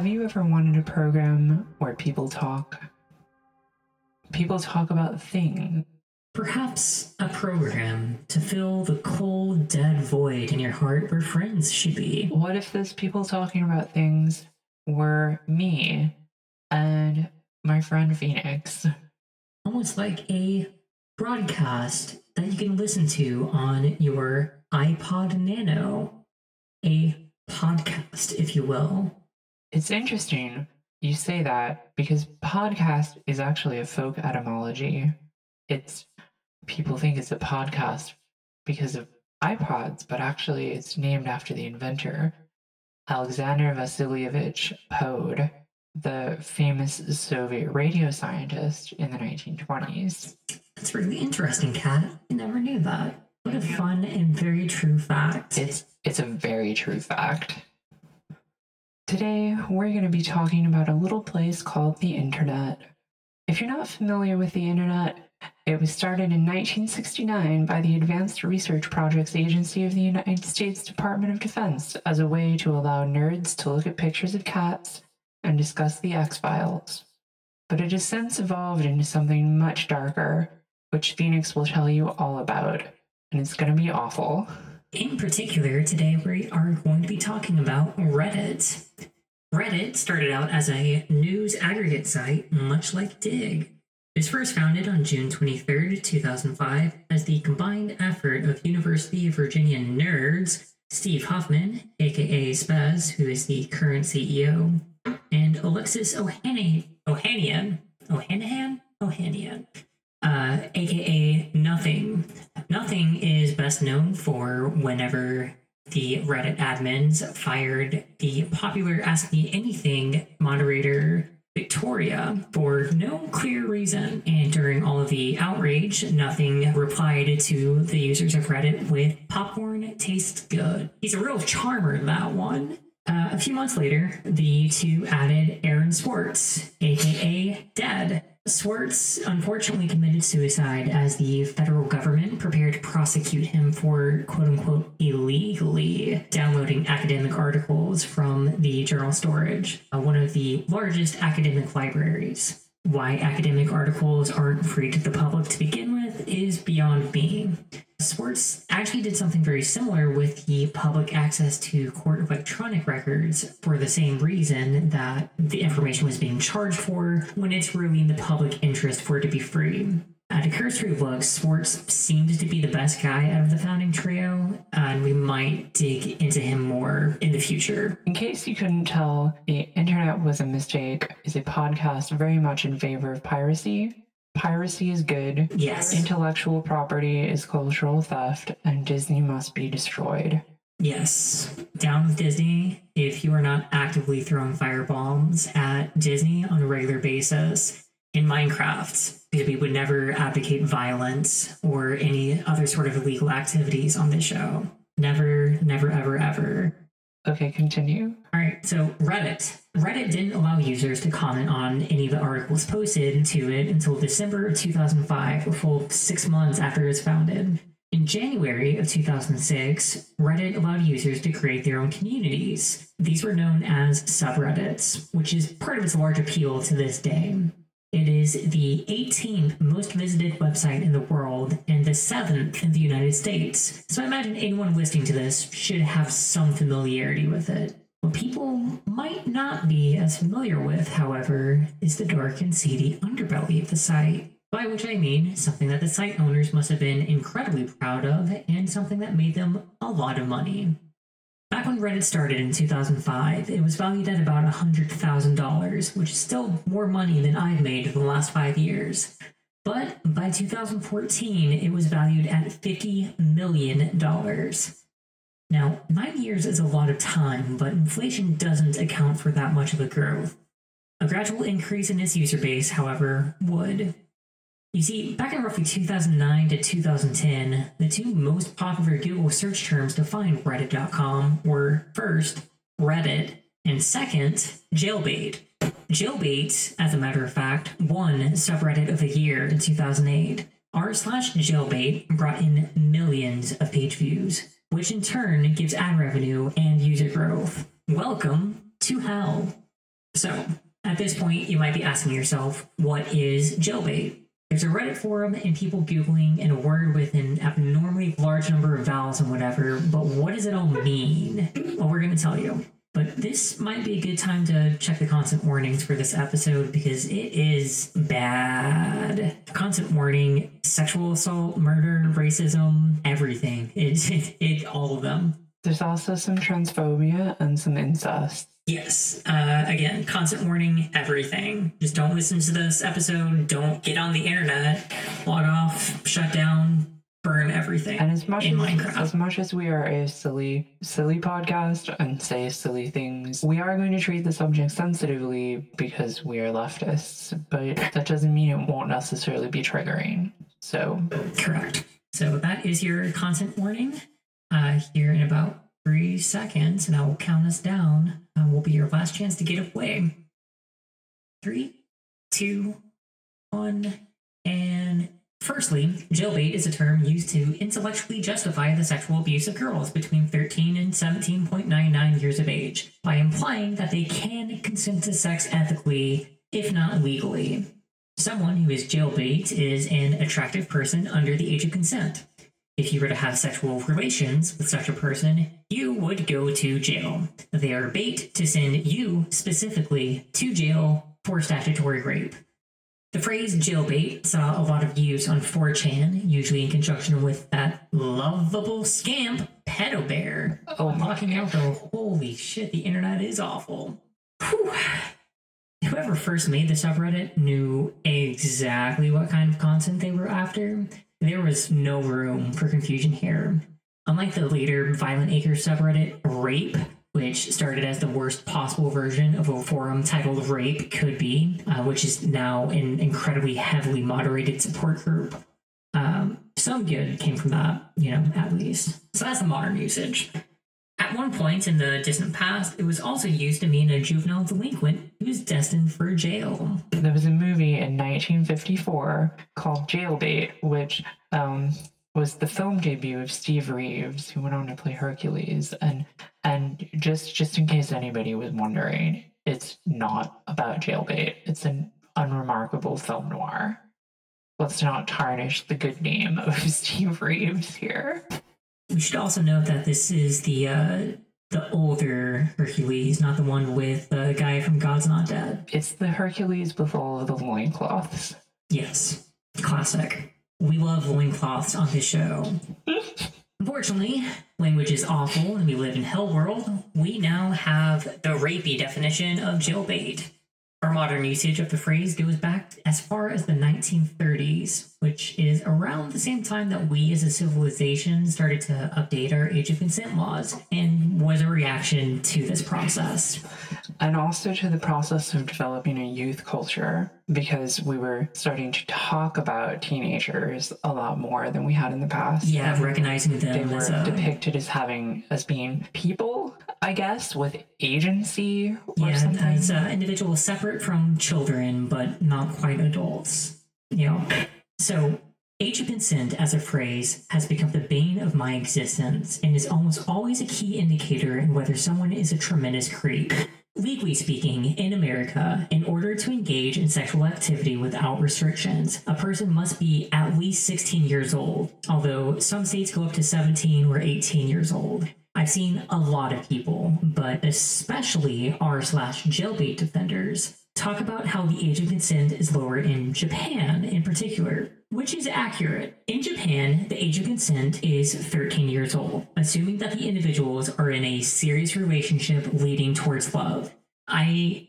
Have you ever wanted a program where people talk? People talk about things. Perhaps a program to fill the cold, dead void in your heart where friends should be. What if those people talking about things were me and my friend Phoenix? Almost like a broadcast that you can listen to on your iPod Nano. A podcast, if you will. It's interesting you say that because podcast is actually a folk etymology. It's people think it's a podcast because of iPods, but actually it's named after the inventor, Alexander Vasilievich Pode, the famous Soviet radio scientist in the 1920s. That's really interesting, Kat. I never knew that. What a fun and very true fact. It's it's a very true fact. Today, we're going to be talking about a little place called the Internet. If you're not familiar with the Internet, it was started in 1969 by the Advanced Research Projects Agency of the United States Department of Defense as a way to allow nerds to look at pictures of cats and discuss the X Files. But it has since evolved into something much darker, which Phoenix will tell you all about, and it's going to be awful. In particular, today we are going to be talking about Reddit. Reddit started out as a news aggregate site, much like Digg. It was first founded on June 23, 2005, as the combined effort of University of Virginia nerds Steve Huffman, aka Spaz, who is the current CEO, and Alexis Ohanian, Ohanian, Ohanian, Ohanian, uh, aka Nothing. Nothing is best known for whenever the Reddit admins fired the popular Ask Me Anything moderator Victoria for no clear reason. And during all of the outrage, Nothing replied to the users of Reddit with popcorn tastes good. He's a real charmer, that one. Uh, a few months later, the two added Aaron Swartz, aka Dead, Swartz unfortunately committed suicide as the federal government prepared to prosecute him for quote unquote illegally downloading academic articles from the journal storage, uh, one of the largest academic libraries. Why academic articles aren't free to the public to begin with is beyond me. Swartz actually did something very similar with the public access to court electronic records for the same reason that the information was being charged for when it's really in the public interest for it to be free. At a cursory look, Swartz seems to be the best guy out of the founding trio, and we might dig into him more in the future. In case you couldn't tell, The Internet Was a Mistake is a podcast very much in favor of piracy. Piracy is good. Yes. Intellectual property is cultural theft, and Disney must be destroyed. Yes. Down with Disney. If you are not actively throwing firebombs at Disney on a regular basis in Minecraft, because we would never advocate violence or any other sort of illegal activities on this show. Never, never, ever, ever. Okay, continue. All right, so Reddit. Reddit didn't allow users to comment on any of the articles posted to it until December of 2005, a full six months after it was founded. In January of 2006, Reddit allowed users to create their own communities. These were known as subreddits, which is part of its large appeal to this day. It is the 18th most visited website in the world and the 7th in the United States. So I imagine anyone listening to this should have some familiarity with it. What people might not be as familiar with, however, is the dark and seedy underbelly of the site. By which I mean something that the site owners must have been incredibly proud of and something that made them a lot of money. Back when Reddit started in 2005, it was valued at about $100,000, which is still more money than I've made in the last five years. But by 2014, it was valued at $50 million. Now, nine years is a lot of time, but inflation doesn't account for that much of a growth. A gradual increase in its user base, however, would. You see, back in roughly 2009 to 2010, the two most popular Google search terms to find Reddit.com were first, Reddit, and second, jailbait. Jailbait, as a matter of fact, won subreddit of the year in 2008. R slash jailbait brought in millions of page views, which in turn gives ad revenue and user growth. Welcome to hell. So, at this point, you might be asking yourself, what is jailbait? There's a Reddit forum and people Googling and a word with an abnormally large number of vowels and whatever, but what does it all mean? Well, we're going to tell you. But this might be a good time to check the content warnings for this episode because it is bad. Content warning, sexual assault, murder, racism, everything. It, it, it all of them. There's also some transphobia and some incest. Yes. Uh, again, constant warning, everything. Just don't listen to this episode. Don't get on the internet. Log off, shut down, burn everything. And as much in as, Minecraft. as much as we are a silly, silly podcast and say silly things, we are going to treat the subject sensitively because we are leftists. But that doesn't mean it won't necessarily be triggering. So Correct. So that is your content warning. Uh, here in about three seconds, and I will count us down. Uh, will be your last chance to get away. Three, two, one, and firstly, jailbait is a term used to intellectually justify the sexual abuse of girls between 13 and 17.99 years of age by implying that they can consent to sex ethically, if not legally. Someone who is jailbait is an attractive person under the age of consent. If you were to have sexual relations with such a person, you would go to jail. They are bait to send you specifically to jail for statutory rape. The phrase jailbait saw a lot of use on 4chan, usually in conjunction with that lovable scamp, Pedobear. Oh I'm locking out the holy shit, the internet is awful. Whew. Whoever first made the subreddit knew exactly what kind of content they were after. There was no room for confusion here. Unlike the later Violent Acre subreddit, Rape, which started as the worst possible version of a forum titled Rape Could Be, uh, which is now an incredibly heavily moderated support group. Um, some good came from that, you know, at least. So that's the modern usage. At one point in the distant past, it was also used to mean a juvenile delinquent who was destined for jail. there was a movie in 1954 called Jailbait, which um, was the film debut of Steve Reeves, who went on to play Hercules. And and just just in case anybody was wondering, it's not about jailbait. It's an unremarkable film noir. Let's not tarnish the good name of Steve Reeves here. We should also note that this is the uh, the older Hercules, not the one with the guy from God's Not Dead. It's the Hercules with all of the loincloths. Yes, classic. We love loincloths on this show. Unfortunately, language is awful and we live in hell world. We now have the rapey definition of jailbait. Our modern usage of the phrase goes back as far as the 1930s, which is around the same time that we as a civilization started to update our age of consent laws and was a reaction to this process. and also to the process of developing a youth culture because we were starting to talk about teenagers a lot more than we had in the past. Yeah, And recognizing they were as a depicted as having as being people, I guess, with agency or yeah, something. as uh, individuals separate from children, but not quite adults. You know, so age of consent as a phrase has become the bane of my existence and is almost always a key indicator in whether someone is a tremendous creep. Legally speaking, in America, in order to engage in sexual activity without restrictions, a person must be at least 16 years old, although some states go up to 17 or 18 years old. I've seen a lot of people, but especially r slash jailbait defenders, talk about how the age of consent is lower in Japan in particular, which is accurate. In Japan, the age of consent is 13 years old, assuming that the individuals are in a serious relationship leading towards love. I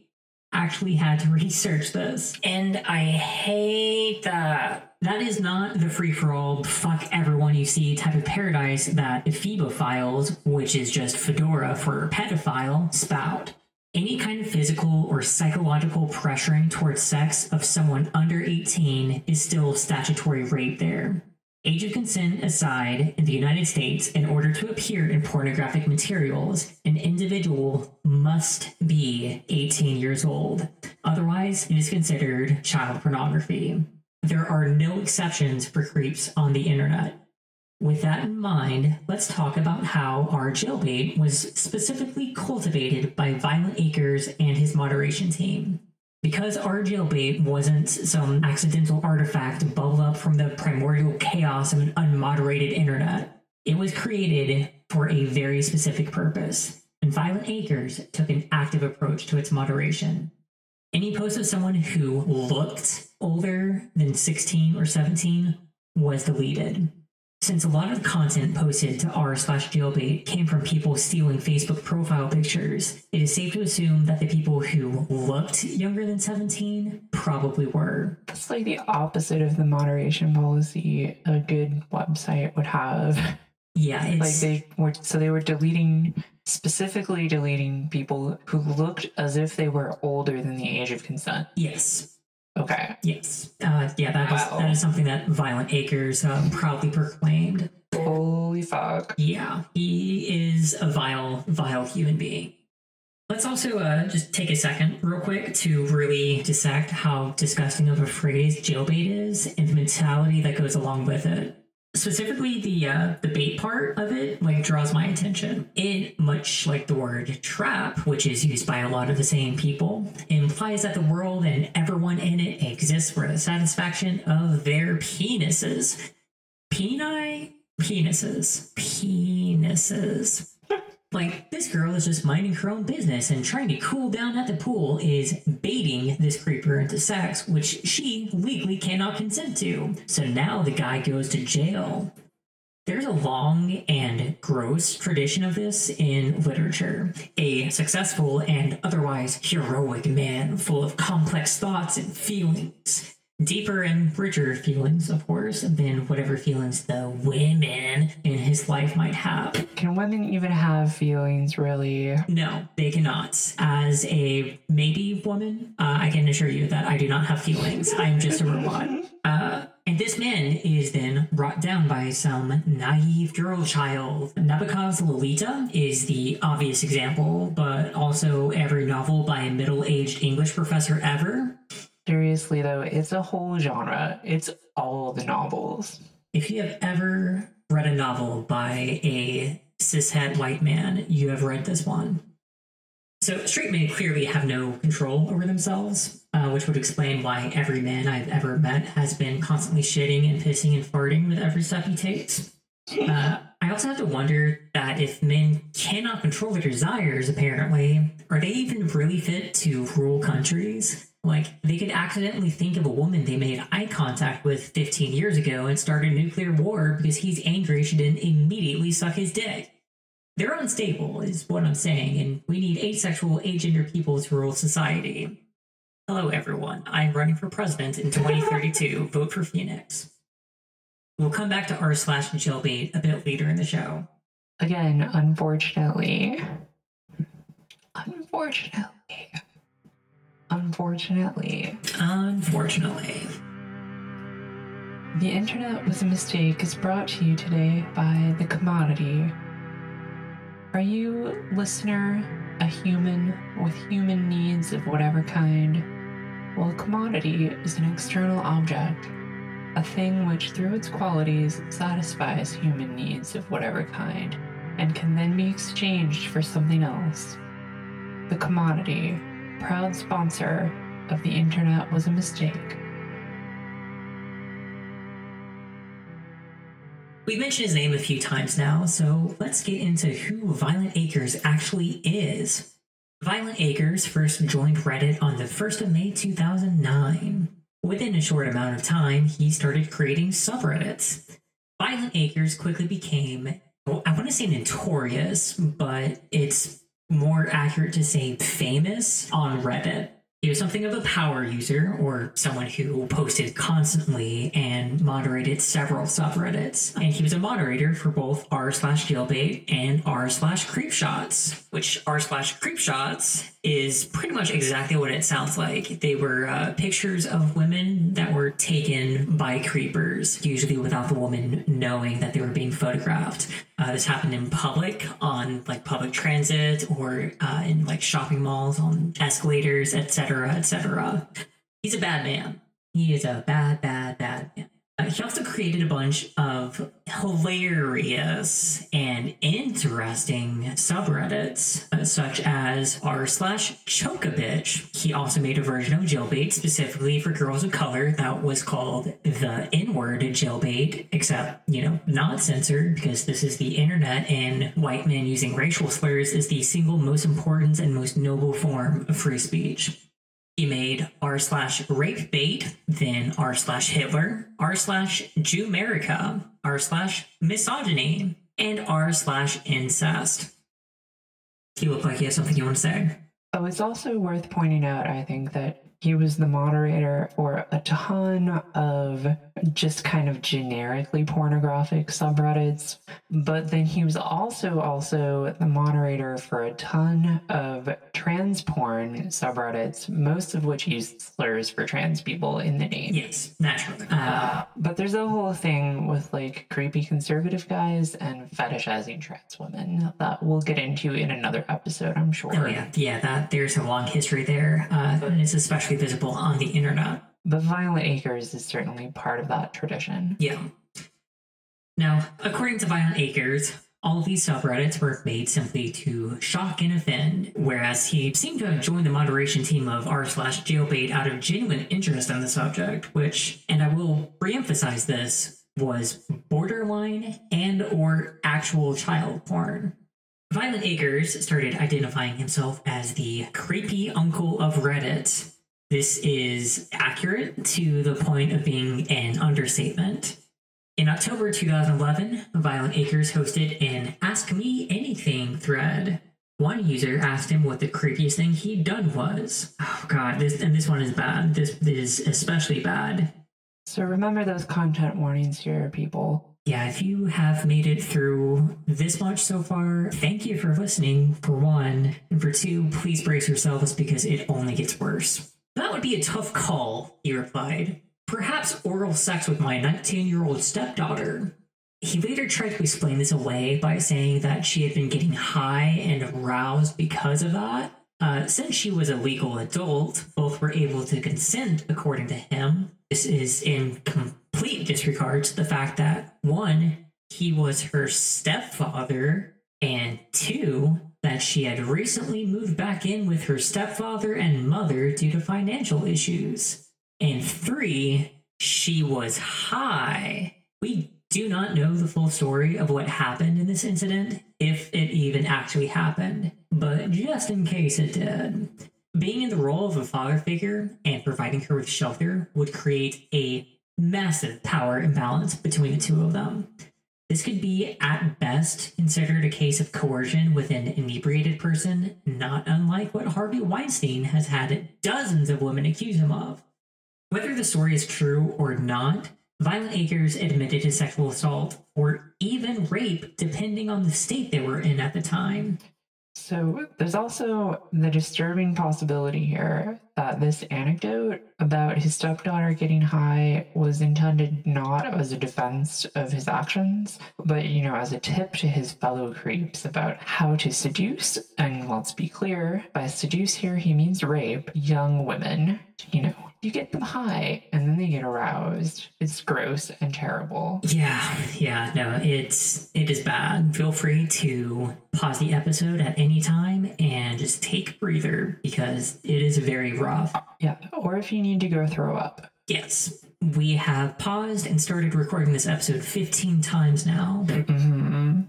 actually had to research this. And I hate that. That is not the free for all, fuck everyone you see type of paradise that Ephebophiles, which is just Fedora for pedophile, spout. Any kind of physical or psychological pressuring towards sex of someone under 18 is still statutory rape there. Age of consent aside, in the United States, in order to appear in pornographic materials, an individual must be 18 years old. Otherwise, it is considered child pornography. There are no exceptions for creeps on the internet. With that in mind, let's talk about how our jailbait was specifically cultivated by ViolentAcrez and his moderation team. Because our jailbait wasn't some accidental artifact bubbled up from the primordial chaos of an unmoderated internet, it was created for a very specific purpose, and ViolentAcrez took an active approach to its moderation. Any post of someone who looked older than 16 or 17 was deleted. Since a lot of the content posted to r slash jailbait came from people stealing Facebook profile pictures, it is safe to assume that the people who looked younger than 17 probably were. It's like the opposite of the moderation policy a good website would have. Yeah, Like they were, so they were deleting, specifically deleting people who looked as if they were older than the age of consent. yes, Okay. yes, uh, yeah. That is Wow. that is something that ViolentAcrez um, proudly proclaimed. Holy fuck. Yeah, he is a vile, vile human being. Let's also uh, just take a second, real quick, to really dissect how disgusting of a phrase jailbait is and the mentality that goes along with it. Specifically, the uh, the bait part of it like draws my attention. It, much like the word trap, which is used by a lot of the same people, implies that the world and everyone in it exists for the satisfaction of their penises. Peni? Penises. Penises. Like, this girl is just minding her own business and trying to cool down at the pool is baiting this creeper into sex, which she legally cannot consent to. So now the guy goes to jail. There's a long and gross tradition of this in literature. A successful and otherwise heroic man full of complex thoughts and feelings. Deeper and richer feelings, of course, than whatever feelings the women in his life might have. Can women even have feelings, really? No, they cannot. As a maybe woman, uh, I can assure you that I do not have feelings. I am just a robot. Uh, and this man is then brought down by some naive girl child. Nabokov's Lolita is the obvious example, but also every novel by a middle aged English professor ever. Seriously, though, it's a whole genre. It's all the novels. If you have ever read a novel by a cishet white man, you have read this one. So, straight men clearly have no control over themselves, uh, which would explain why every man I've ever met has been constantly shitting and pissing and farting with every step he takes. Uh, I also have to wonder that if men cannot control their desires, apparently, are they even really fit to rule countries? Like, they could accidentally think of a woman they made eye contact with 15 years ago and start a nuclear war because he's angry she didn't immediately suck his dick. They're unstable, is what I'm saying, and we need asexual, agender people to rule society. Hello, everyone. I'm running for president in 2032. Vote for Phoenix. We'll come back to r slash jailbait a bit later in the show. Again, unfortunately. Unfortunately. Unfortunately. Unfortunately. The internet was a mistake is brought to you today by The Commodity. Are you, listener, a human with human needs of whatever kind? Well, a commodity is an external object, a thing which, through its qualities, satisfies human needs of whatever kind and can then be exchanged for something else. The commodity, proud sponsor of the internet, was a mistake. We've mentioned his name a few times now, so let's get into who ViolentAcrez actually is. ViolentAcrez first joined Reddit on the 1st of May 2009. Within a short amount of time, he started creating subreddits. ViolentAcrez quickly became, well, I want to say notorious, but it's more accurate to say famous on Reddit. He was something of a power user, or someone who posted constantly and moderated several subreddits. And he was a moderator for both r slash jailbait and r slash creepshots, which r slash creepshots is pretty much exactly what it sounds like. They were uh, pictures of women that were taken by creepers, usually without the woman knowing that they were being photographed. Uh, this happened in public, on like public transit, or uh, in like shopping malls, on escalators, etc., etc. He's a bad man. He is a bad, bad, bad man. Uh, he also created a bunch of hilarious and interesting subreddits, uh, such as r slash chokeabitch. He also made a version of jailbait specifically for girls of color that was called the N-word jailbait, except, you know, not censored because this is the internet and white men using racial slurs is the single most important and most noble form of free speech. He made r slash rape bait, then r slash Hitler, r slash Jewmerica, r slash misogyny, and r slash incest. You look like you have something you want to say. Oh, it's also worth pointing out, I think, that he was the moderator for a ton of just kind of generically pornographic subreddits, but then he was also also the moderator for a ton of trans porn subreddits, most of which used slurs for trans people in the name. Yes, naturally. Uh, but there's a whole thing with like creepy conservative guys and fetishizing trans women that we'll get into in another episode, I'm sure. Oh yeah, yeah. That there's a long history there, uh, and it's especially visible on the internet. But ViolentAcrez is certainly part of that tradition. Yeah. Now, according to ViolentAcrez, all of these subreddits were made simply to shock and offend, whereas he seemed to have joined the moderation team of r slash jailbait out of genuine interest in the subject, which, and I will reemphasize this, was borderline and or actual child porn. ViolentAcrez started identifying himself as the creepy uncle of Reddit. This is accurate to the point of being an understatement. In October 2011, ViolentAcrez hosted an Ask Me Anything thread. One user asked him what the creepiest thing he'd done was. Oh god, this and this one is bad. This, this is especially bad. So remember those content warnings here, people. Yeah, if you have made it through this much so far, thank you for listening, for one. And for two, please brace yourselves because it only gets worse. That would be a tough call, he replied. Perhaps oral sex with my 19 year old stepdaughter. He later tried to explain this away by saying that she had been getting high and aroused because of that. Uh, since she was a legal adult, both were able to consent, according to him. This is in complete disregard to the fact that, one, he was her stepfather, and two, that she had recently moved back in with her stepfather and mother due to financial issues. And three, she was high. We do not know the full story of what happened in this incident, if it even actually happened, but just in case it did. Being in the role of a father figure and providing her with shelter would create a massive power imbalance between the two of them. This could be, at best, considered a case of coercion with an inebriated person, not unlike what Harvey Weinstein has had dozens of women accuse him of. Whether the story is true or not, ViolentAcrez admitted to sexual assault or even rape, depending on the state they were in at the time. So there's also the disturbing possibility here that this anecdote about his stepdaughter getting high was intended not as a defense of his actions, but you know, as a tip to his fellow creeps about how to seduce, and let's be clear, by seduce here he means rape young women, you know, you get them high and then they get aroused. It's gross and terrible. Yeah, yeah, no, it's it is bad. Feel free to pause the episode at any time and just take a breather because it is very Yeah, or if you need to go throw up. Yes, we have paused and started recording this episode 15 times now. Mm-hmm.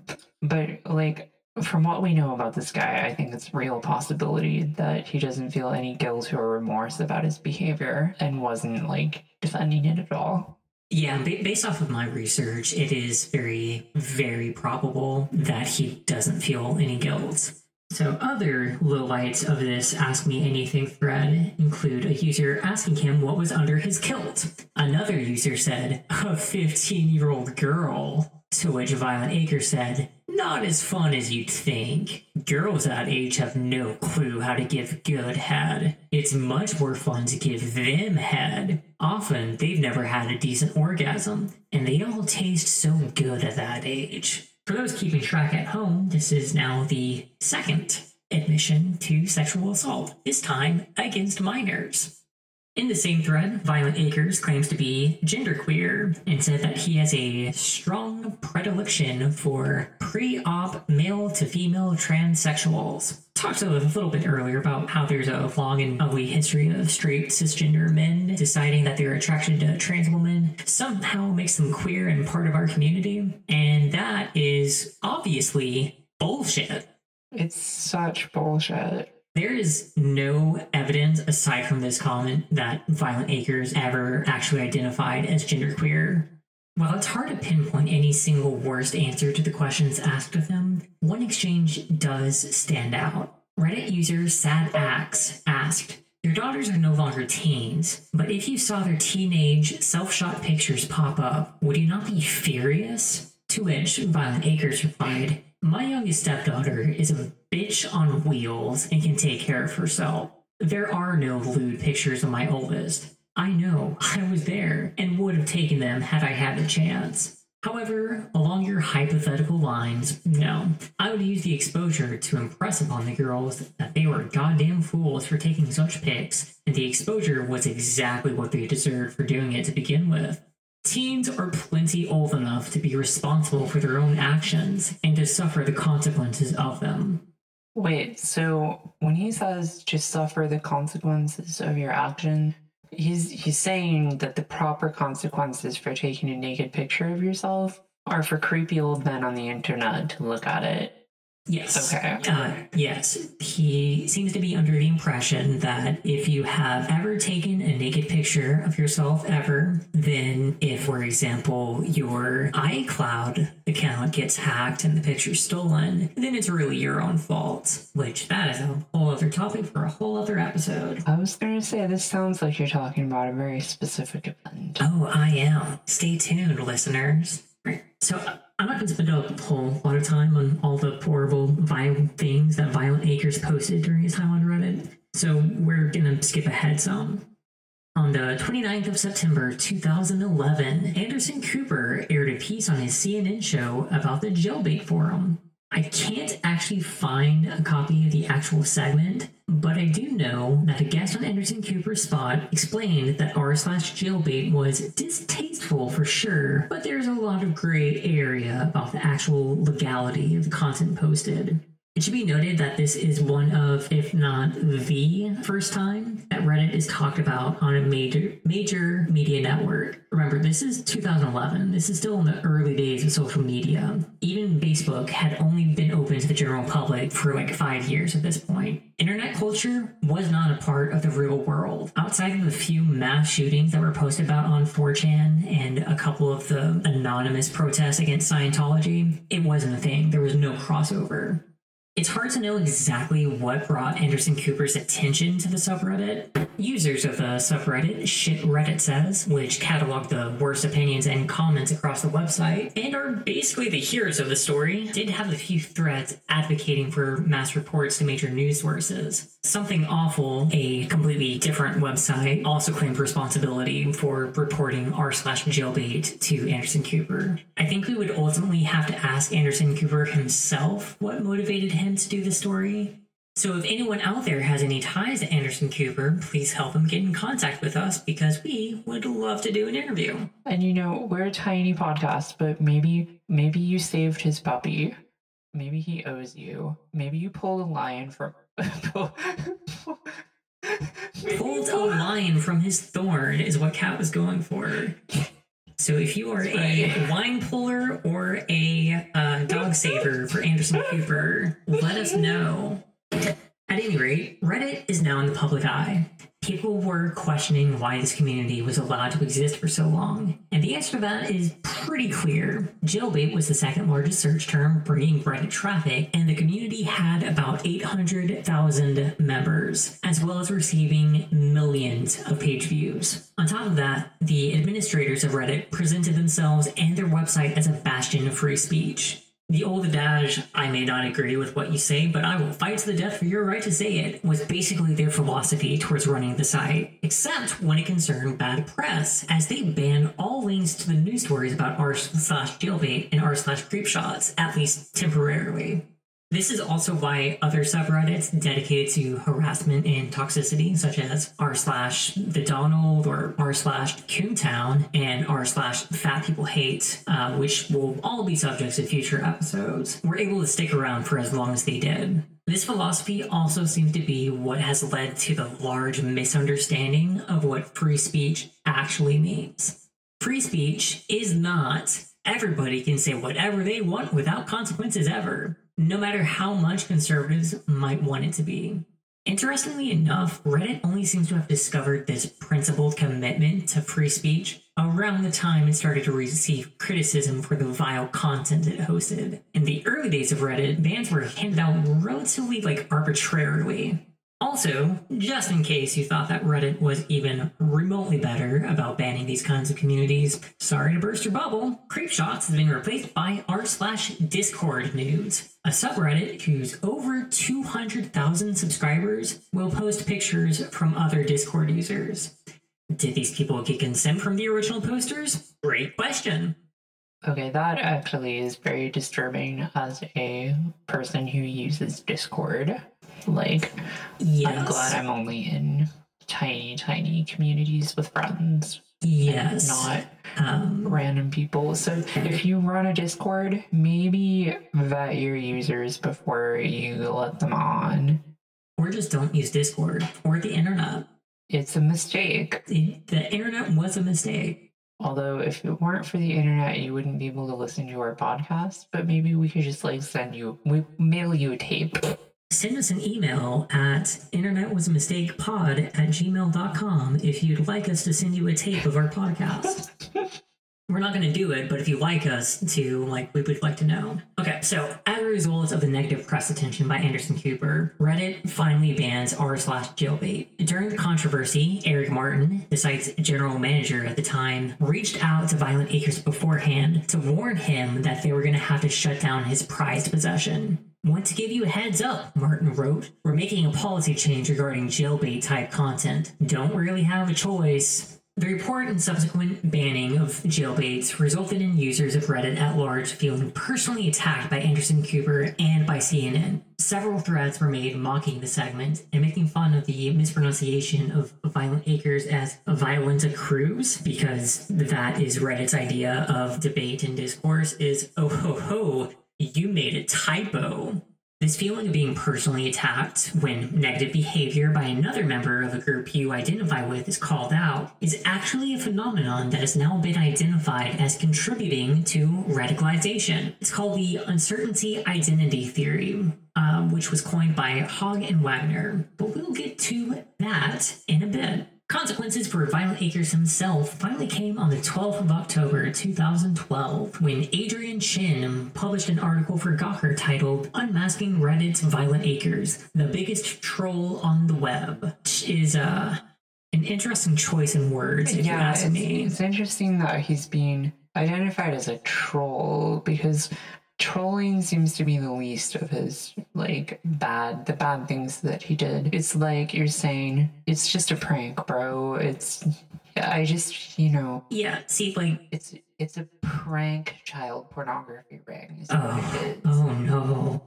But like from what we know about this guy, I think it's real possibility that he doesn't feel any guilt or remorse about his behavior and wasn't like defending it at all. Yeah, ba- based off of my research, it is very, very probable that he doesn't feel any guilt. So, other lowlights of this Ask Me Anything thread include a user asking him what was under his kilt. Another user said, a 15 year old girl. To which Violent Acre said, not as fun as you'd think. Girls that age have no clue how to give good head. It's much more fun to give them head. Often, they've never had a decent orgasm, and they all taste so good at that age. For those keeping track at home, this is now the second admission to sexual assault, this time against minors. In the same thread, ViolentAcrez claims to be genderqueer and said that he has a strong predilection for pre op male to female transsexuals. Talked a little bit earlier about how there's a long and ugly history of straight cisgender men deciding that their attraction to trans women somehow makes them queer and part of our community. And that is obviously bullshit. It's such bullshit. There is no evidence aside from this comment that ViolentAcrez ever actually identified as genderqueer. While it's hard to pinpoint any single worst answer to the questions asked of them, one exchange does stand out. Reddit user Sad Axe asked, Your daughters are no longer teens, but if you saw their teenage self shot pictures pop up, would you not be furious? To which ViolentAcrez replied, My youngest stepdaughter is a bitch on wheels and can take care of herself. There are no lewd pictures of my oldest. I know, I was there and would have taken them had I had the chance. However, along your hypothetical lines, no. I would use the exposure to impress upon the girls that they were goddamn fools for taking such pics, and the exposure was exactly what they deserved for doing it to begin with. Teens are plenty old enough to be responsible for their own actions and to suffer the consequences of them. Wait, so when he says just suffer the consequences of your action, he's he's saying that the proper consequences for taking a naked picture of yourself are for creepy old men on the internet to look at it. Yes. Okay. Uh, yes. He seems to be under the impression that if you have ever taken a naked picture of yourself ever, then if, for example, your iCloud account gets hacked and the picture's stolen, then it's really your own fault. Which that is a whole other topic for a whole other episode. I was gonna say this sounds like you're talking about a very specific event. Oh, I am. Stay tuned, listeners. Right. So I'm not going to spend a whole lot of time on all the horrible, vile things that ViolentAcrez posted during his time on Reddit. So we're going to skip ahead some. On the 29th of September 2011, Anderson Cooper aired a piece on his CNN show about the jailbait forum. I can't actually find a copy of the actual segment, but I do know that a guest on Anderson Cooper's spot explained that r slash jailbait was distasteful for sure, but there's a lot of gray area about the actual legality of the content posted. It should be noted that this is one of, if not the first time that Reddit is talked about on a major major media network. Remember, this is 2011. This is still in the early days of social media. Even Facebook had only been open to the general public for like five years at this point. Internet culture was not a part of the real world. Outside of the few mass shootings that were posted about on 4chan and a couple of the anonymous protests against Scientology, it wasn't a thing. There was no crossover. It's hard to know exactly what brought Anderson Cooper's attention to the subreddit. Users of the subreddit Shit Reddit Says, which catalog the worst opinions and comments across the website, and are basically the heroes of the story, did have a few threads advocating for mass reports to major news sources. Something Awful, a completely different website, also claimed responsibility for reporting r slash jailbait to Anderson Cooper. I think we would ultimately have to ask Anderson Cooper himself what motivated him to do the story. So if anyone out there has any ties to Anderson Cooper, please help him get in contact with us because we would love to do an interview. And you know, we're a tiny podcast, but maybe maybe you saved his puppy. Maybe he owes you. Maybe you pulled a lion from Pulled a lion from his thorn is what Kat was going for. So if you are a wine puller or a uh, dog saver for Anderson Cooper, let us know. At any rate, Reddit is now in the public eye. People were questioning why this community was allowed to exist for so long, and the answer to that is pretty clear. Jailbait was the second largest search term bringing Reddit traffic, and the community had about 800,000 members, as well as receiving millions of page views. On top of that, the administrators of Reddit presented themselves and their website as a bastion of free speech. The old adage, I may not agree with what you say, but I will fight to the death for your right to say it, was basically their philosophy towards running the site, except when it concerned bad press, as they ban all links to the news stories about r slash jailbait and r slash creepshots, at least temporarily. This is also why other subreddits dedicated to harassment and toxicity, such as r slash the Donald or r slash Coontown and r slash Fat People Hate, uh, which will all be subjects of future episodes, were able to stick around for as long as they did. This philosophy also seems to be what has led to the large misunderstanding of what free speech actually means. Free speech is not everybody can say whatever they want without consequences ever no matter how much conservatives might want it to be. Interestingly enough, Reddit only seems to have discovered this principled commitment to free speech around the time it started to receive criticism for the vile content it hosted. In the early days of Reddit, bans were handed out relatively like arbitrarily. Also, just in case you thought that Reddit was even remotely better about banning these kinds of communities, sorry to burst your bubble, Creepshots has been replaced by r slash Discord nudes, a subreddit whose over 200,000 subscribers will post pictures from other Discord users. Did these people get consent from the original posters? Great question. Okay, that actually is very disturbing as a person who uses Discord. Like, Yes. I'm glad I'm only in tiny, tiny communities with friends, Yes. not um, random people. So if you run a Discord, maybe vet your users before you let them on. or just don't use Discord or the internet. It's a mistake. The, the internet was a mistake. Although if it weren't for the internet, you wouldn't be able to listen to our podcast. But maybe we could just like send you, we mail you a tape. Send us an email at internetwasamistakepod at gmail.com if you'd like us to send you a tape of our podcast. We're not going to do it, but if you like us to, like, we would like to know. Okay, so as a result of the negative press attention by Anderson Cooper, Reddit finally bans r slash jailbait. During the controversy, Erik Martin, the site's general manager at the time, reached out to ViolentAcrez beforehand to warn him that they were going to have to shut down his prized possession. Want to give you a heads up, Martin wrote. We're making a policy change regarding jailbait type content. Don't really have a choice. The report and subsequent banning of jailbaits resulted in users of Reddit at large feeling personally attacked by Anderson Cooper and by CNN. Several threads were made mocking the segment and making fun of the mispronunciation of ViolentAcrez as Violenta Cruz, because that is Reddit's idea of debate and discourse is oh ho ho, you made a typo. This feeling of being personally attacked when negative behavior by another member of a group you identify with is called out is actually a phenomenon that has now been identified as contributing to radicalization. It's called the uncertainty identity theory, um, which was coined by Hogg and Wagner. But we'll get to that in a bit. Consequences for ViolentAcrez himself finally came on the 12th of October 2012 when Adrian Chen published an article for Gawker titled Unmasking Reddit's ViolentAcrez, the biggest troll on the web, which is uh, an interesting choice in words, if you ask it's, me. it's interesting that he's being identified as a troll because trolling seems to be the least of his like bad the bad things that he did. It's like you're saying it's just a prank bro. It's i just you know. Yeah, see, like, it's it's a prank child pornography ring is what oh, it is. oh no.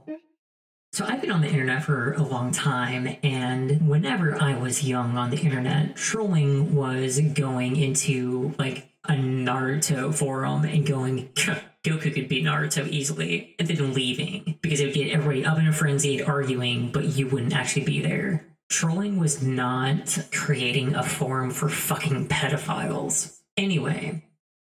So I've been on the internet for a long time, and whenever I was young on the internet, trolling was going into like a Naruto forum and going, Goku could beat Naruto easily, and then leaving because it would get everybody up in a frenzy arguing, but you wouldn't actually be there. Trolling was not creating a forum for fucking pedophiles. Anyway,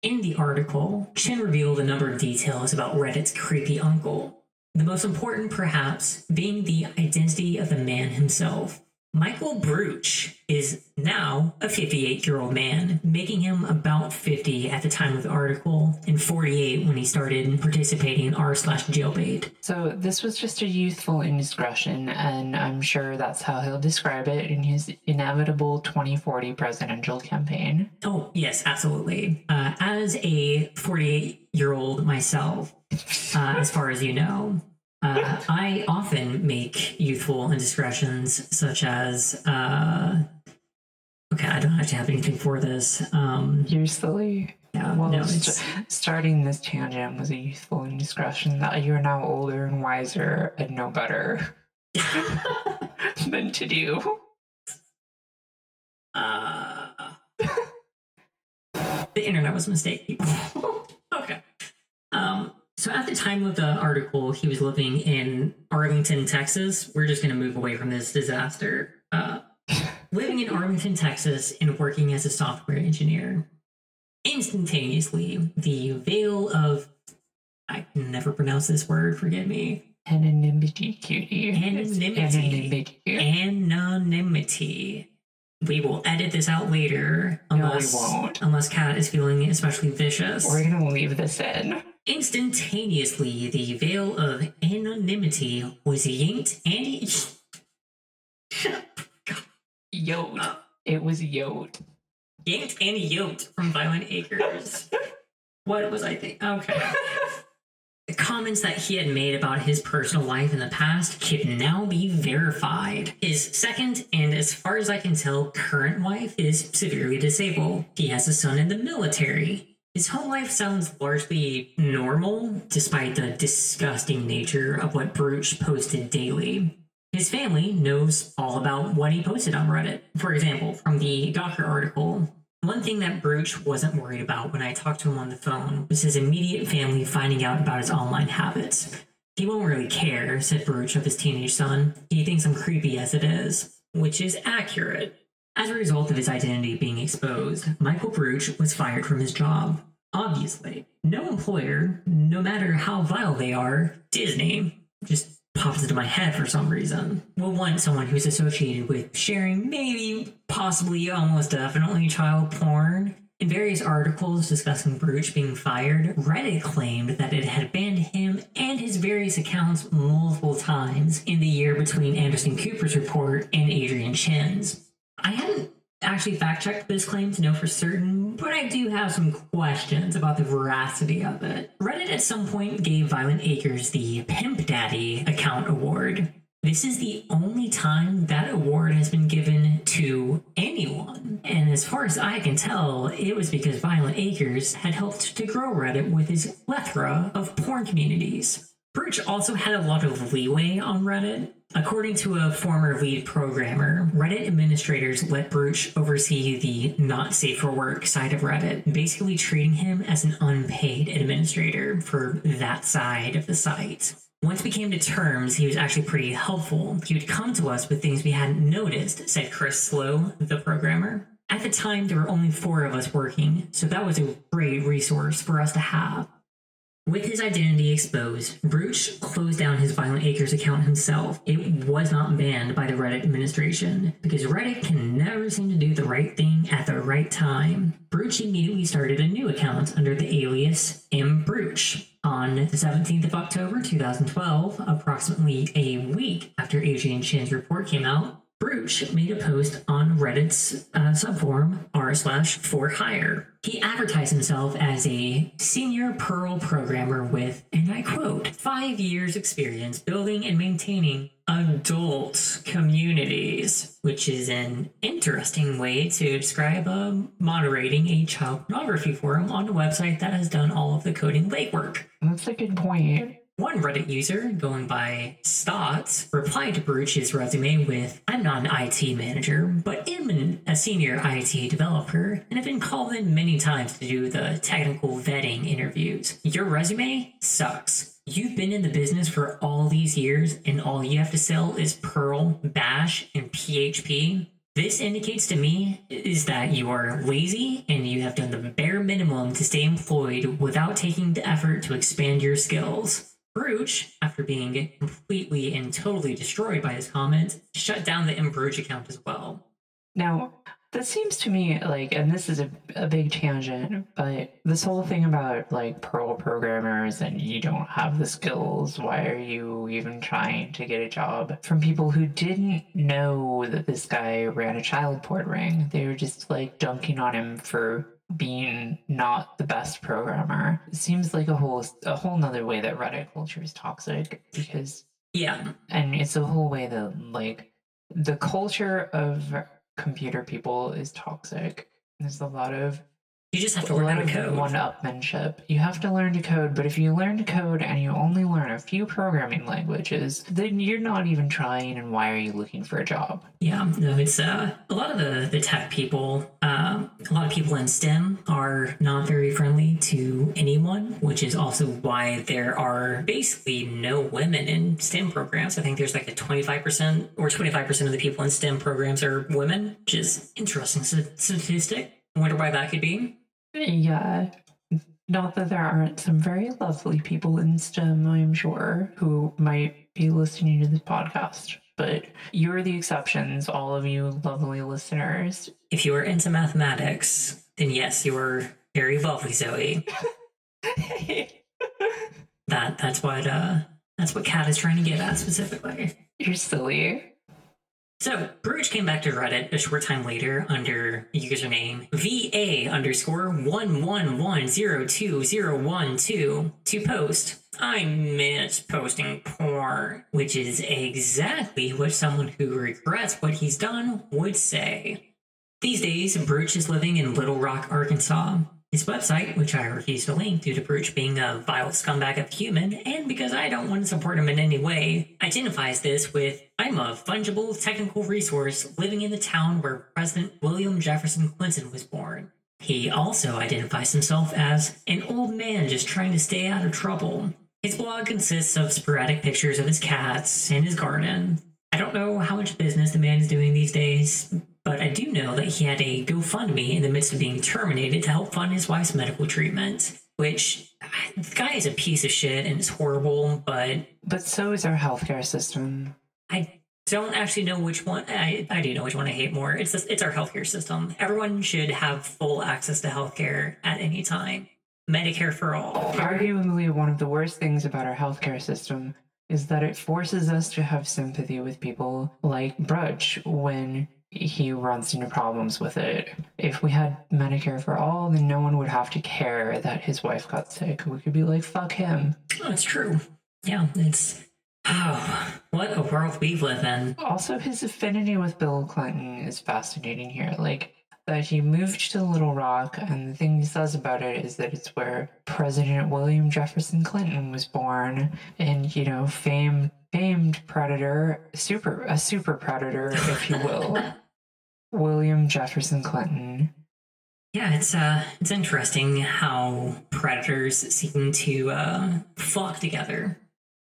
in the article, Chen revealed a number of details about Reddit's creepy uncle. The most important, perhaps, being the identity of the man himself. Michael Brutsch is now a 58 year old man, making him about 50 at the time of the article and 48 when he started participating in r slash jailbait. So this was just a youthful indiscretion, and I'm sure that's how he'll describe it in his inevitable 2040 presidential campaign. Oh, yes, absolutely. Uh, as a 48 year old myself, uh, as far as you know, uh, I often make youthful indiscretions, such as, uh, okay, I don't have to have anything for this. Um, You're silly. yeah, Well, no, st- starting this tangent was a youthful indiscretion that you're now older and wiser and know better than to do. uh, the internet was a mistake, okay. Um, so at the time of the article, he was living in Arlington, Texas. We're just going to move away from this disaster. Uh, living in Arlington, Texas, and working as a software engineer. Instantaneously, the veil of I can never pronounce this word, forgive me. Anonymity, cutie. Anonymity. Anonymity. We will edit this out later No, we won't. unless Kat is feeling especially vicious. We're gonna leave this in. Instantaneously, the veil of anonymity was yanked and Yoked. Uh, it was yoked. yanked and yoked from ViolentAcrez. what was I thinking? Okay. The comments that he had made about his personal life in the past could now be verified. His second, and as far as I can tell, current wife is severely disabled. He has a son in the military. His home life sounds largely normal, despite the disgusting nature of what Brutsch posted daily. His family knows all about what he posted on Reddit. For example, from the Gawker article, one thing that Brutsch wasn't worried about when I talked to him on the phone was his immediate family finding out about his online habits. He won't really care, said Brutsch of his teenage son. He thinks I'm creepy as it is, which is accurate. As a result of his identity being exposed, Michael Brutsch was fired from his job. Obviously, no employer, no matter how vile they are, Disney, just pops into my head for some reason, will want someone who's associated with sharing maybe, possibly, almost definitely child porn. In various articles discussing Brutsch being fired, Reddit claimed that it had banned him and his various accounts multiple times in the year between Anderson Cooper's report and Adrian Chen's. I hadn't actually fact checked this claim to know for certain, but I do have some questions about the veracity of it. Reddit at some point gave ViolentAcrez the Pimp Daddy account award. This is the only time that award has been given to anyone. And as far as I can tell, it was because ViolentAcrez had helped to grow Reddit with his plethora of porn communities. Brutsch also had a lot of leeway on Reddit. According to a former lead programmer, Reddit administrators let Brutsch oversee the not safe for work side of Reddit, basically treating him as an unpaid administrator for that side of the site. Once we came to terms, he was actually pretty helpful. He would come to us with things we hadn't noticed, said Chris Slowe, the programmer. At the time, there were only four of us working, so that was a great resource for us to have. With his identity exposed, Brutsch closed down his ViolentAcrez account himself. It was not banned by the Reddit administration because Reddit can never seem to do the right thing at the right time. Brutsch immediately started a new account under the alias M. Brutsch. On the 17th of October 2012, approximately a week after Adrian Chen's report came out, Brutsch made a post on Reddit's uh, subforum r slash for hire. He advertised himself as a senior Perl programmer with, and I quote, five years experience building and maintaining adult communities, which is an interesting way to describe uh, moderating a child pornography forum on a website that has done all of the coding legwork. That's a good point. One Reddit user, going by Stotts, replied to Brutsch's resume with I'm not an IT manager, but am a senior IT developer and have been called in many times to do the technical vetting interviews. Your resume sucks. You've been in the business for all these years and all you have to sell is Perl, Bash, and PHP. This indicates to me is that you are lazy and you have done the bare minimum to stay employed without taking the effort to expand your skills. Brutsch, after being completely and totally destroyed by his comment, shut down the mbruch account as well. Now, that seems to me like, and this is a, a big tangent, but this whole thing about like Perl programmers and you don't have the skills, why are you even trying to get a job? From people who didn't know that this guy ran a child port ring, they were just like dunking on him for being not the best programmer. It seems like a whole a whole nother way that Reddit culture is toxic because Yeah, and it's a whole way that like the culture of computer people is toxic. There's a lot of you just have to learn to code. one-upmanship. You have to learn to code, but if you learn to code and you only learn a few programming languages, then you're not even trying. And why are you looking for a job? Yeah, no, it's uh, a lot of the, the tech people, uh, a lot of people in STEM are not very friendly to anyone, which is also why there are basically no women in STEM programs. I think there's like a 25% or 25% of the people in STEM programs are women, which is interesting statistic. I wonder why that could be. Yeah. Not that there aren't some very lovely people in STEM, I'm sure, who might be listening to this podcast. But you're the exceptions, all of you lovely listeners. If you are into mathematics, then yes, you are very lovely, Zoe. That that's what uh that's what Kat is trying to get at specifically. you're silly. So, Brutsch came back to Reddit a short time later under username VA underscore 111020012 to post, I miss posting porn, which is exactly what someone who regrets what he's done would say. These days, Brutsch is living in Little Rock, Arkansas. His website, which I refuse to link due to Brutsch being a vile scumbag of a human, and because I don't want to support him in any way, identifies this with I'm a fungible technical resource living in the town where President William Jefferson Clinton was born. He also identifies himself as an old man just trying to stay out of trouble. His blog consists of sporadic pictures of his cats and his garden. I don't know how much business the man is doing these days, but I do know that he had a GoFundMe in the midst of being terminated to help fund his wife's medical treatment. Which, the guy is a piece of shit and it's horrible, but But so is our healthcare system. I don't actually know which one. I, I do know which one I hate more. It's this, it's our healthcare system. Everyone should have full access to healthcare at any time. Medicare for all. Arguably, one of the worst things about our healthcare system is that it forces us to have sympathy with people like Brutsch when he runs into problems with it. If we had Medicare for all, then no one would have to care that his wife got sick. We could be like, fuck him. Oh, it's true. Yeah, it's. Oh, what a world we live in. Also, his affinity with Bill Clinton is fascinating here. Like, that he moved to Little Rock, and the thing he says about it is that it's where President William Jefferson Clinton was born, and you know, famed famed predator, super a super predator, if you will, William Jefferson Clinton. Yeah, it's uh, it's interesting how predators seem to uh, flock together.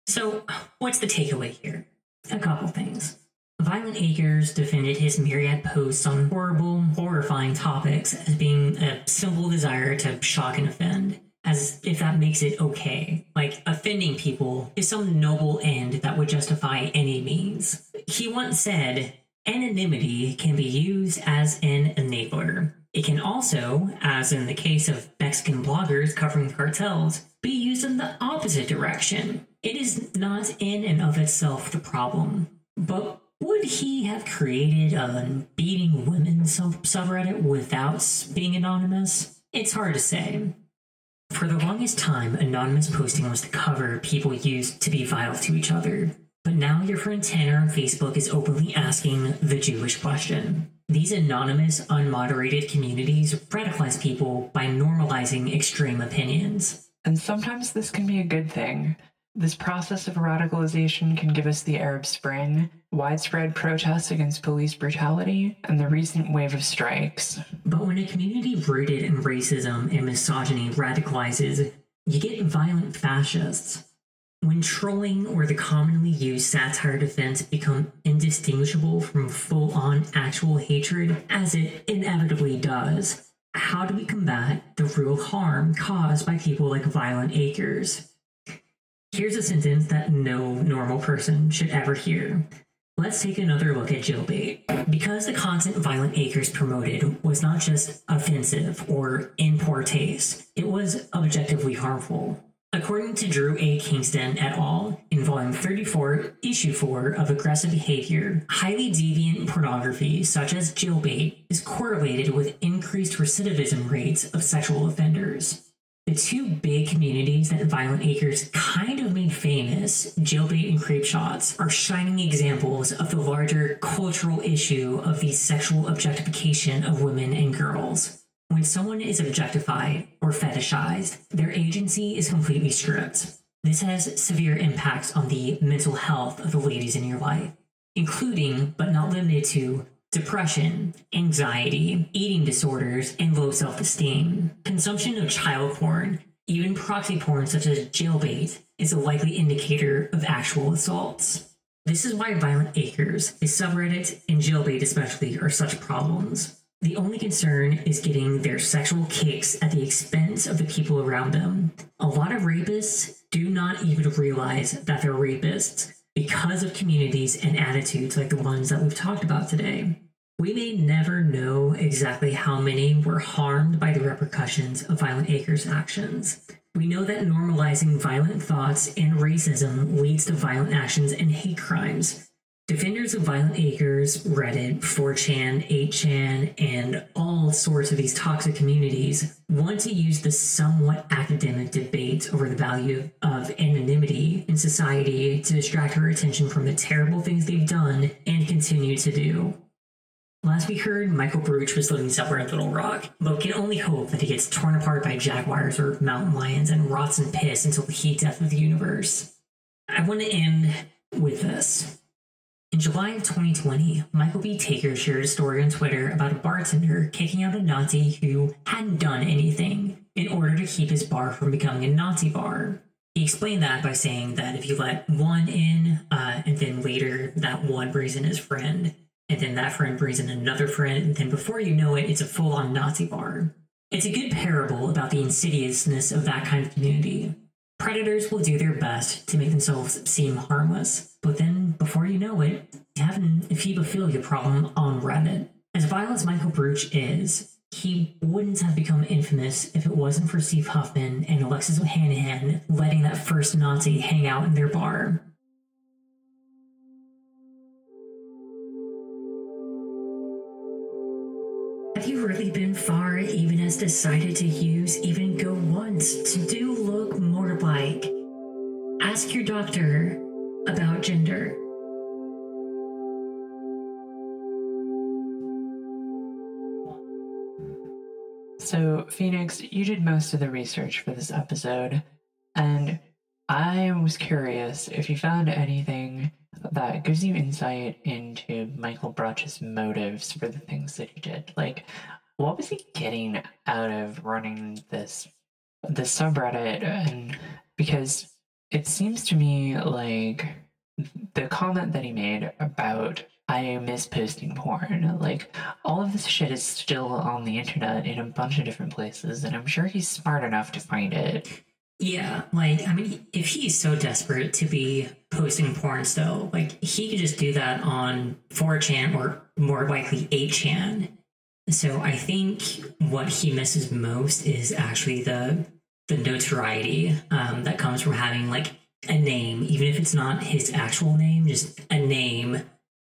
So, what's the takeaway here? A couple things. ViolentAcrez defended his myriad posts on horrible, horrifying topics as being a simple desire to shock and offend, as if that makes it okay. Like, offending people is some noble end that would justify any means. He once said, Anonymity can be used as an enabler. It can also, as in the case of Mexican bloggers covering cartels, be used in the opposite direction. It is not in and of itself the problem. But would he have created a beating women sub- subreddit without being anonymous? It's hard to say. For the longest time, anonymous posting was the cover people used to be vile to each other. But now your friend Tanner on Facebook is openly asking the Jewish question. These anonymous, unmoderated communities radicalize people by normalizing extreme opinions. And sometimes this can be a good thing. This process of radicalization can give us the Arab Spring, widespread protests against police brutality, and the recent wave of strikes. But when a community rooted in racism and misogyny radicalizes, you get violent fascists. When trolling or the commonly used satire defense become indistinguishable from full on actual hatred, as it inevitably does, how do we combat the real harm caused by people like ViolentAcrez? Here's a sentence that no normal person should ever hear. Let's take another look at jailbait. Because the content ViolentAcrez promoted was not just offensive or in poor taste, it was objectively harmful. According to Drew A. Kingston et al., in Volume 34, Issue 4 of Aggressive Behavior, highly deviant pornography, such as jailbait, is correlated with increased recidivism rates of sexual offenders. The two big communities that ViolentAcrez kind of made famous, jailbait and creep shots, are shining examples of the larger cultural issue of the sexual objectification of women and girls. When someone is objectified or fetishized, their agency is completely stripped. This has severe impacts on the mental health of the ladies in your life, including, but not limited to, depression, anxiety, eating disorders, and low self esteem. Consumption of child porn, even proxy porn such as jailbait, is a likely indicator of actual assaults. This is why ViolentAcrez, a subreddit, and jailbait especially are such problems. The only concern is getting their sexual kicks at the expense of the people around them. A lot of rapists do not even realize that they're rapists because of communities and attitudes like the ones that we've talked about today. We may never know exactly how many were harmed by the repercussions of ViolentAcrez actions. We know that normalizing violent thoughts and racism leads to violent actions and hate crimes, Defenders of ViolentAcrez, Reddit, 4chan, 8chan, and all sorts of these toxic communities want to use the somewhat academic debate over the value of anonymity in society to distract our attention from the terrible things they've done and continue to do. Last we heard, Michael Brutsch was living somewhere in Little Rock, but can only hope that he gets torn apart by jaguars or mountain lions and rots in piss until the heat death of the universe. I want to end with this. In July of 2020, Michael B. Tager shared a story on Twitter about a bartender kicking out a Nazi who hadn't done anything in order to keep his bar from becoming a Nazi bar. He explained that by saying that if you let one in, uh, and then later that one brings in his friend, and then that friend brings in another friend, and then before you know it, it's a full on Nazi bar. It's a good parable about the insidiousness of that kind of community. Predators will do their best to make themselves seem harmless, but then, before you know it, you have an ephebophilia problem on Reddit. As vile as Michael Brutsch is, he wouldn't have become infamous if it wasn't for Steve Huffman and Alexis Ohanian letting that first Nazi hang out in their bar. Have you really been far even as decided to use even go once to do look more like? Ask your doctor about gender. So, Phoenix, you did most of the research for this episode, and I was curious if you found anything that gives you insight into Michael Brutsch's motives for the things that he did. Like, what was he getting out of running this this subreddit? And because it seems to me like the comment that he made about I miss posting porn. Like all of this shit is still on the internet in a bunch of different places, and I'm sure he's smart enough to find it. Yeah, like I mean, if he's so desperate to be posting porn still, like he could just do that on 4chan or more likely 8chan. So I think what he misses most is actually the the notoriety um, that comes from having like a name, even if it's not his actual name, just a name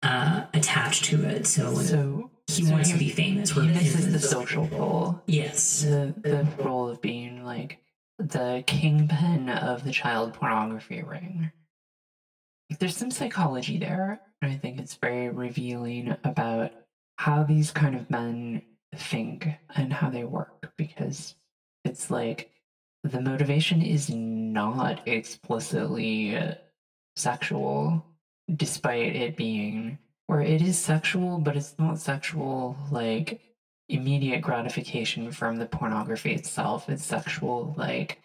uh, attached to it. So, So he so wants he- to be famous. he misses the social role, Yes. the the role of being like the kingpin of the child pornography ring. There's some psychology there, and I think it's very revealing about how these kind of men think and how they work because it's like the motivation is not explicitly sexual despite it being or it is sexual but it's not sexual like immediate gratification from the pornography itself. It's sexual like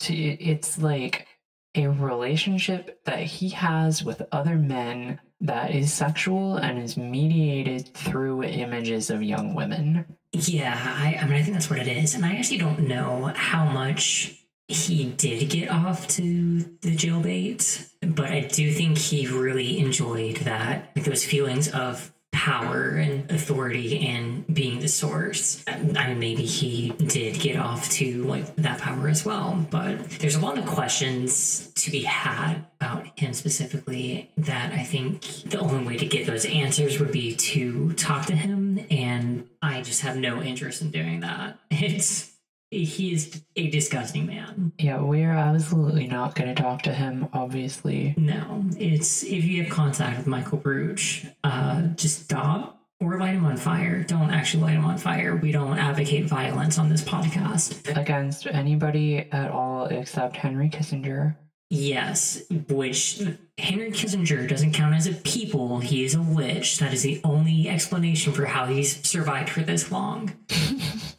to it's like a relationship that he has with other men that is sexual and is mediated through images of young women Yeah, I, I mean, I think that's what it is. And I actually don't know how much he did get off to the jailbait, but I do think he really enjoyed that, like those feelings of power and authority and being the source. I mean, maybe he did get off to like that power as well, but there's a lot of questions to be had about him specifically that I think the only way to get those answers would be to talk to him, and I just have no interest in doing that. It's he is a disgusting man. Yeah, we're absolutely not going to talk to him, obviously. No, it's if you have contact with Michael Brutsch, uh, just stop or light him on fire. Don't actually light him on fire. We don't advocate violence on this podcast. Against anybody at all except Henry Kissinger. Yes, which Henry Kissinger doesn't count as a people. He is a witch. That is the only explanation for how he's survived for this long.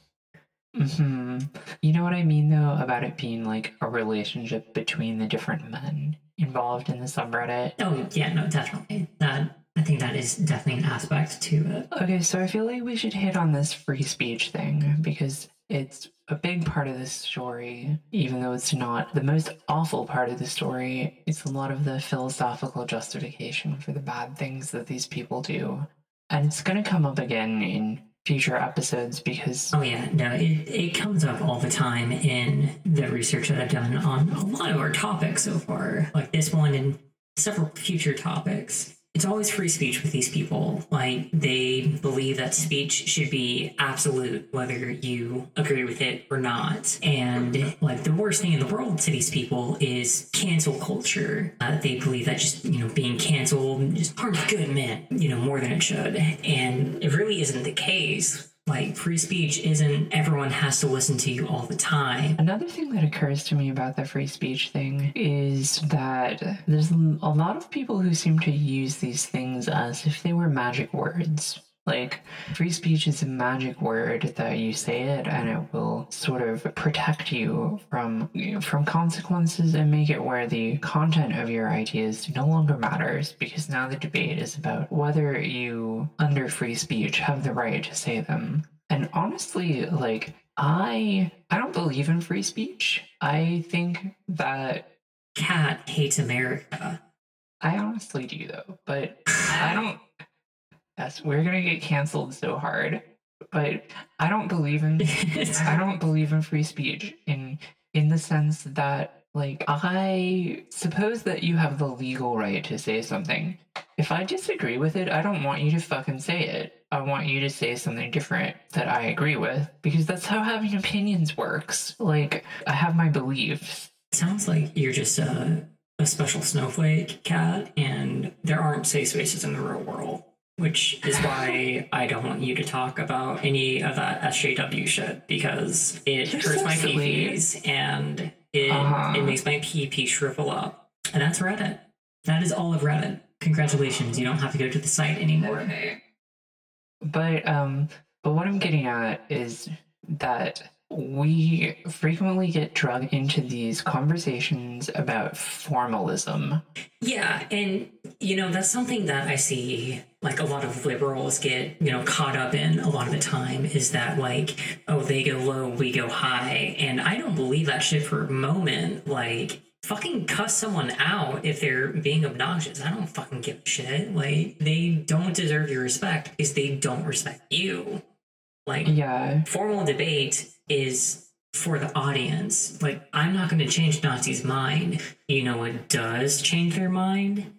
hmm You know what I mean, though, about it being like a relationship between the different men involved in the subreddit? Oh, yeah, no, definitely. That I think that is definitely an aspect to it. Okay, so I feel like we should hit on this free speech thing because it's a big part of this story, even though it's not the most awful part of the story. It's a lot of the philosophical justification for the bad things that these people do. And it's going to come up again in future episodes because Oh yeah, no, it, it comes up all the time in the research that I've done on a lot of our topics so far, like this one and several future topics. It's always free speech with these people. Like they believe that speech should be absolute, whether you agree with it or not. And like the worst thing in the world to these people is cancel culture. Uh, they believe that just you know being canceled just harms good men, you know, more than it should. And it really isn't the case like free speech isn't everyone has to listen to you all the time. Another thing that occurs to me about the free speech thing is that there's a lot of people who seem to use these things as if they were magic words. Like, free speech is a magic word that you say it and it will sort of protect you from from consequences and make it where the content of your ideas no longer matters because now the debate is about whether you under free speech have the right to say them. And honestly, like I I don't believe in free speech. I think that Kat hates America. I honestly do though, but I don't Yes, we're gonna get canceled so hard. But I don't believe in I don't believe in free speech in in the sense that like I suppose that you have the legal right to say something. If I disagree with it, I don't want you to fucking say it. I want you to say something different that I agree with because that's how having opinions works. Like I have my beliefs. Sounds like you're just a, a special snowflake Kat, and there aren't safe spaces in the real world which is why I don't want you to talk about any of that SJW shit because it You're hurts so my. PPs and it Uh-huh. it makes my PP shrivel up. And that's Reddit. That is all of Reddit. Congratulations, you don't have to go to the site anymore. Okay. But um but what I'm getting at is that we frequently get dragged into these conversations about formalism. Yeah, and you know, that's something that I see like a lot of liberals get, you know, caught up in a lot of the time is that like, oh, they go low, we go high. And I don't believe that shit for a moment. Like, fucking cuss someone out if they're being obnoxious. I don't fucking give a shit. Like, they don't deserve your respect because they don't respect you. Like, Yeah. formal debate is for the audience. Like, I'm not going to change Nazi's mind. You know what does change their mind?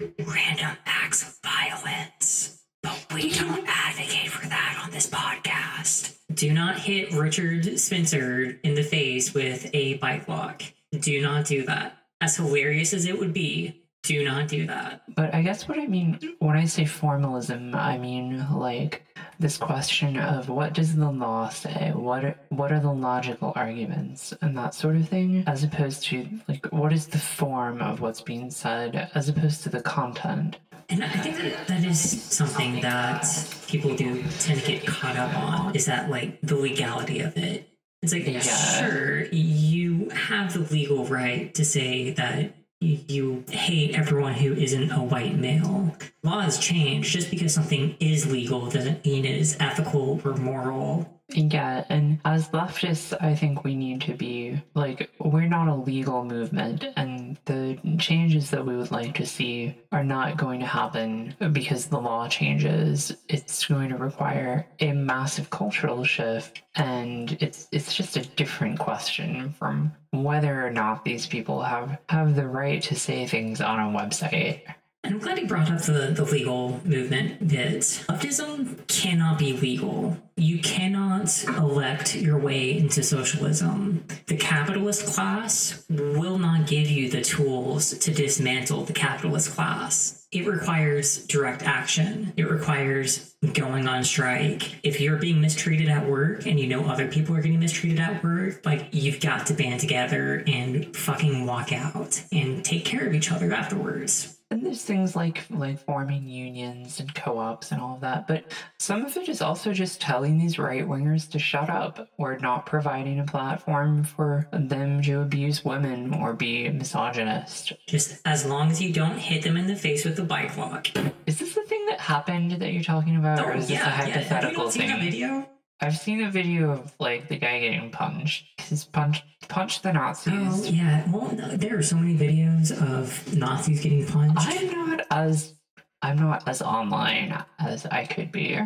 Random acts of violence. But we don't advocate for that on this podcast. Do not hit Richard Spencer in the face with a bike lock. Do not do that. As hilarious as it would be, do not do that. But I guess what I mean when I say formalism, I mean like this question of what does the law say? What are, what are the logical arguments and that sort of thing, as opposed to like what is the form of what's being said, as opposed to the content. And I think that that is something that people do tend to get caught up on is that like the legality of it. It's like, Yeah. sure, you have the legal right to say that you hate everyone who isn't a white male. Laws change. Just because something is legal doesn't mean it is ethical or moral Yeah, and as leftists, I think we need to be like, we're not a legal movement, and the changes that we would like to see are not going to happen because the law changes. It's going to require a massive cultural shift, and it's it's just a different question from whether or not these people have have the right to say things on a website. I'm glad you brought up the, the legal movement that leftism cannot be legal. You cannot elect your way into socialism. The capitalist class will not give you the tools to dismantle the capitalist class. It requires direct action. It requires going on strike. If you're being mistreated at work and you know other people are getting mistreated at work, like you've got to band together and fucking walk out and take care of each other afterwards. And there's things like like forming unions and co-ops and all of that, but some of it is also just telling these right wingers to shut up or not providing a platform for them to abuse women or be misogynist. Just as long as you don't hit them in the face with a bike lock. Is this the thing that happened that you're talking about, or oh, is this a Have you hypothetical not seen thing? that video? I've seen a video of like the guy getting punched. He's punched punched the Nazis. Oh yeah. Well, no, there are so many videos of Nazis getting punched. I'm not as I'm not as online as I could be,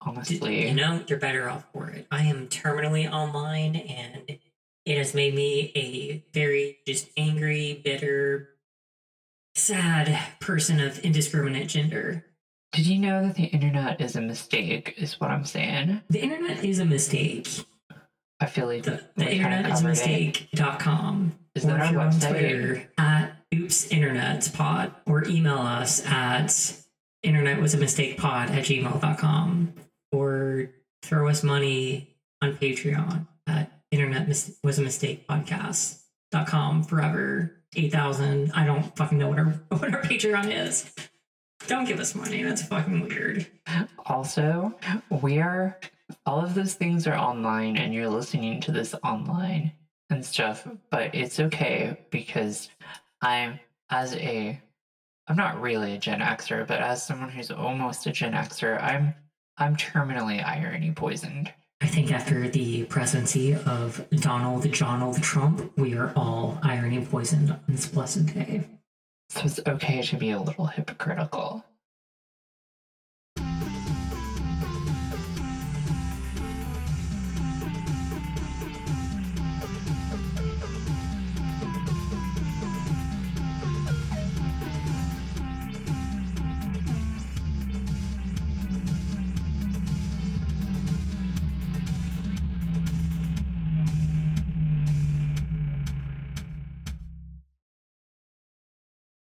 honestly. You know, you're better off for it. I am terminally online, and it has made me a very just angry, bitter, sad person of indiscriminate gender. Did you know that the internet is a mistake? Is what I'm saying. The internet is a mistake. I feel like The, the internet is a covered it. mistake.com. Is that our you're on website? Twitter at oops internet pod or email us at internet was a mistake pod at gmail.com or throw us money on Patreon at internet mis- was a mistake podcast.com forever 8000 I don't fucking know what our what our Patreon is. Don't give us money. That's fucking weird. Also, we are all of those things are online, and you're listening to this online and stuff. But it's okay because I'm as a I'm not really a Gen Xer, but as someone who's almost a Gen Xer, I'm I'm terminally irony poisoned. I think after the presidency of Donald Donald Trump, we are all irony poisoned on this blessed day. So it's okay to be a little hypocritical.